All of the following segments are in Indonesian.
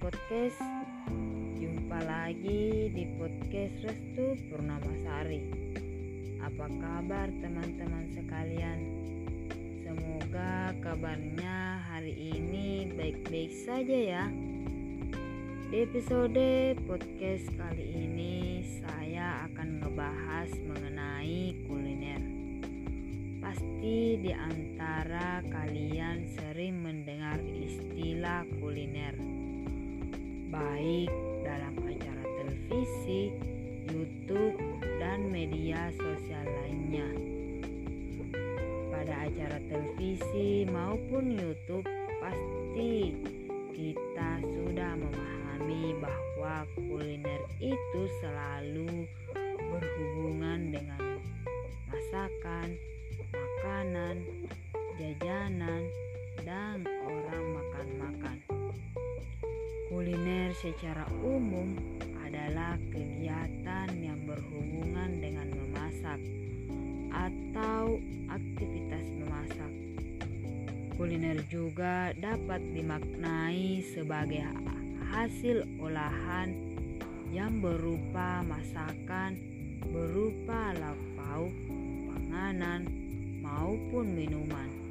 podcast. Jumpa lagi di podcast Restu Purnamasari. Apa kabar teman-teman sekalian? Semoga kabarnya hari ini baik-baik saja ya. Di episode podcast kali ini saya akan ngebahas mengenai kuliner. Pasti di antara kalian sering mendengar istilah kuliner baik dalam acara televisi, YouTube, dan media sosial lainnya. Pada acara televisi maupun YouTube, pasti kita sudah memahami bahwa kuliner itu selalu berhubungan dengan masakan, makanan, jajanan, dan makan-makan. Kuliner secara umum adalah kegiatan yang berhubungan dengan memasak atau aktivitas memasak. Kuliner juga dapat dimaknai sebagai hasil olahan yang berupa masakan berupa lauk pauk, panganan, maupun minuman.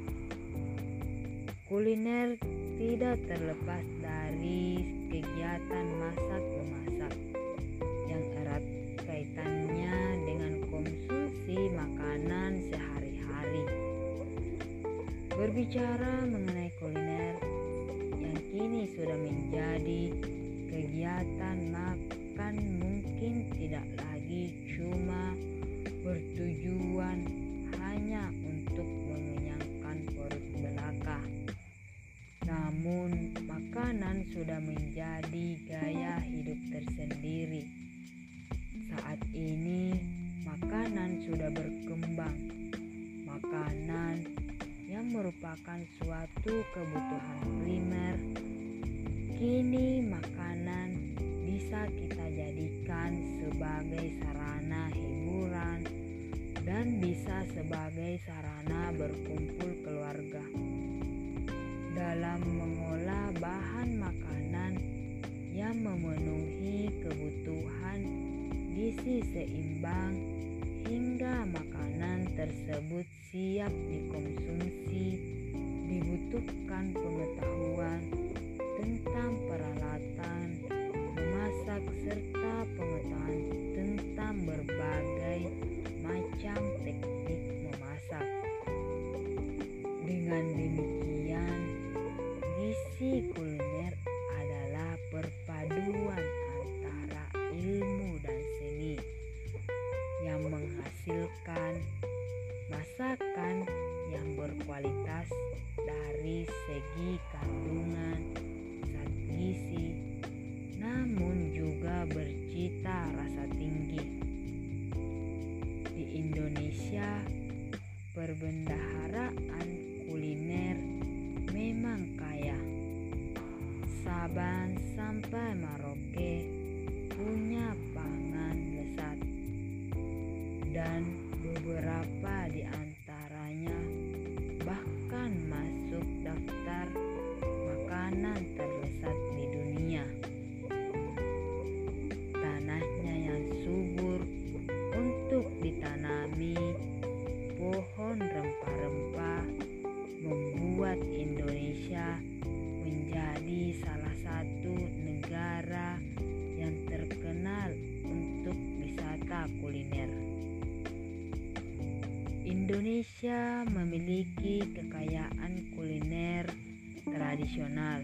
Kuliner tidak terlepas dari kegiatan masak-memasak yang erat kaitannya dengan konsumsi makanan sehari-hari. Berbicara mengenai kuliner yang kini sudah menjadi kegiatan makan mungkin tidak lagi cuma menjadi gaya hidup tersendiri. Saat ini, makanan sudah berkembang. Makanan yang merupakan suatu kebutuhan primer, kini makanan bisa kita jadikan sebagai sarana hiburan dan bisa sebagai sarana berkumpul keluarga dalam mengolah bahan makanan yang memenuhi kebutuhan gizi seimbang hingga makanan tersebut siap dikonsumsi. Dibutuhkan pengetahuan tentang peralatan memasak serta pengetahuan tentang berbagai macam teknik memasak. Dengan demikian perbendaharaan kuliner memang kaya. Saban sampai Maroke punya pangan lezat dan beberapa di antaranya bahkan masuk daftar makanan terlezat kuliner. Indonesia memiliki kekayaan kuliner tradisional.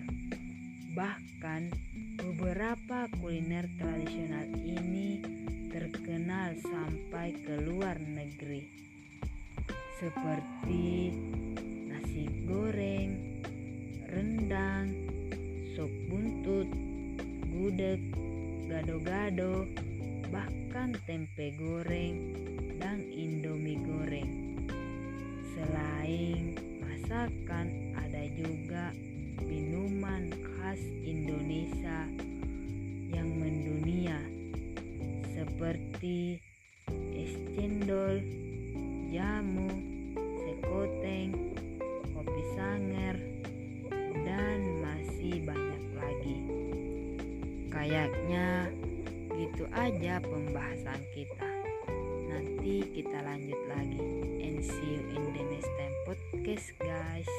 Bahkan beberapa kuliner tradisional ini terkenal sampai ke luar negeri. Seperti nasi goreng, rendang, sop buntut, gudeg, gado-gado, bahkan tempe goreng dan indomie goreng. Selain masakan, ada juga minuman khas Indonesia yang mendunia seperti es cendol, jamu, sekoteng, kopi sanger, dan masih banyak lagi. kayaknya itu aja pembahasan kita. Nanti kita lanjut lagi. And see you in the next time podcast, guys.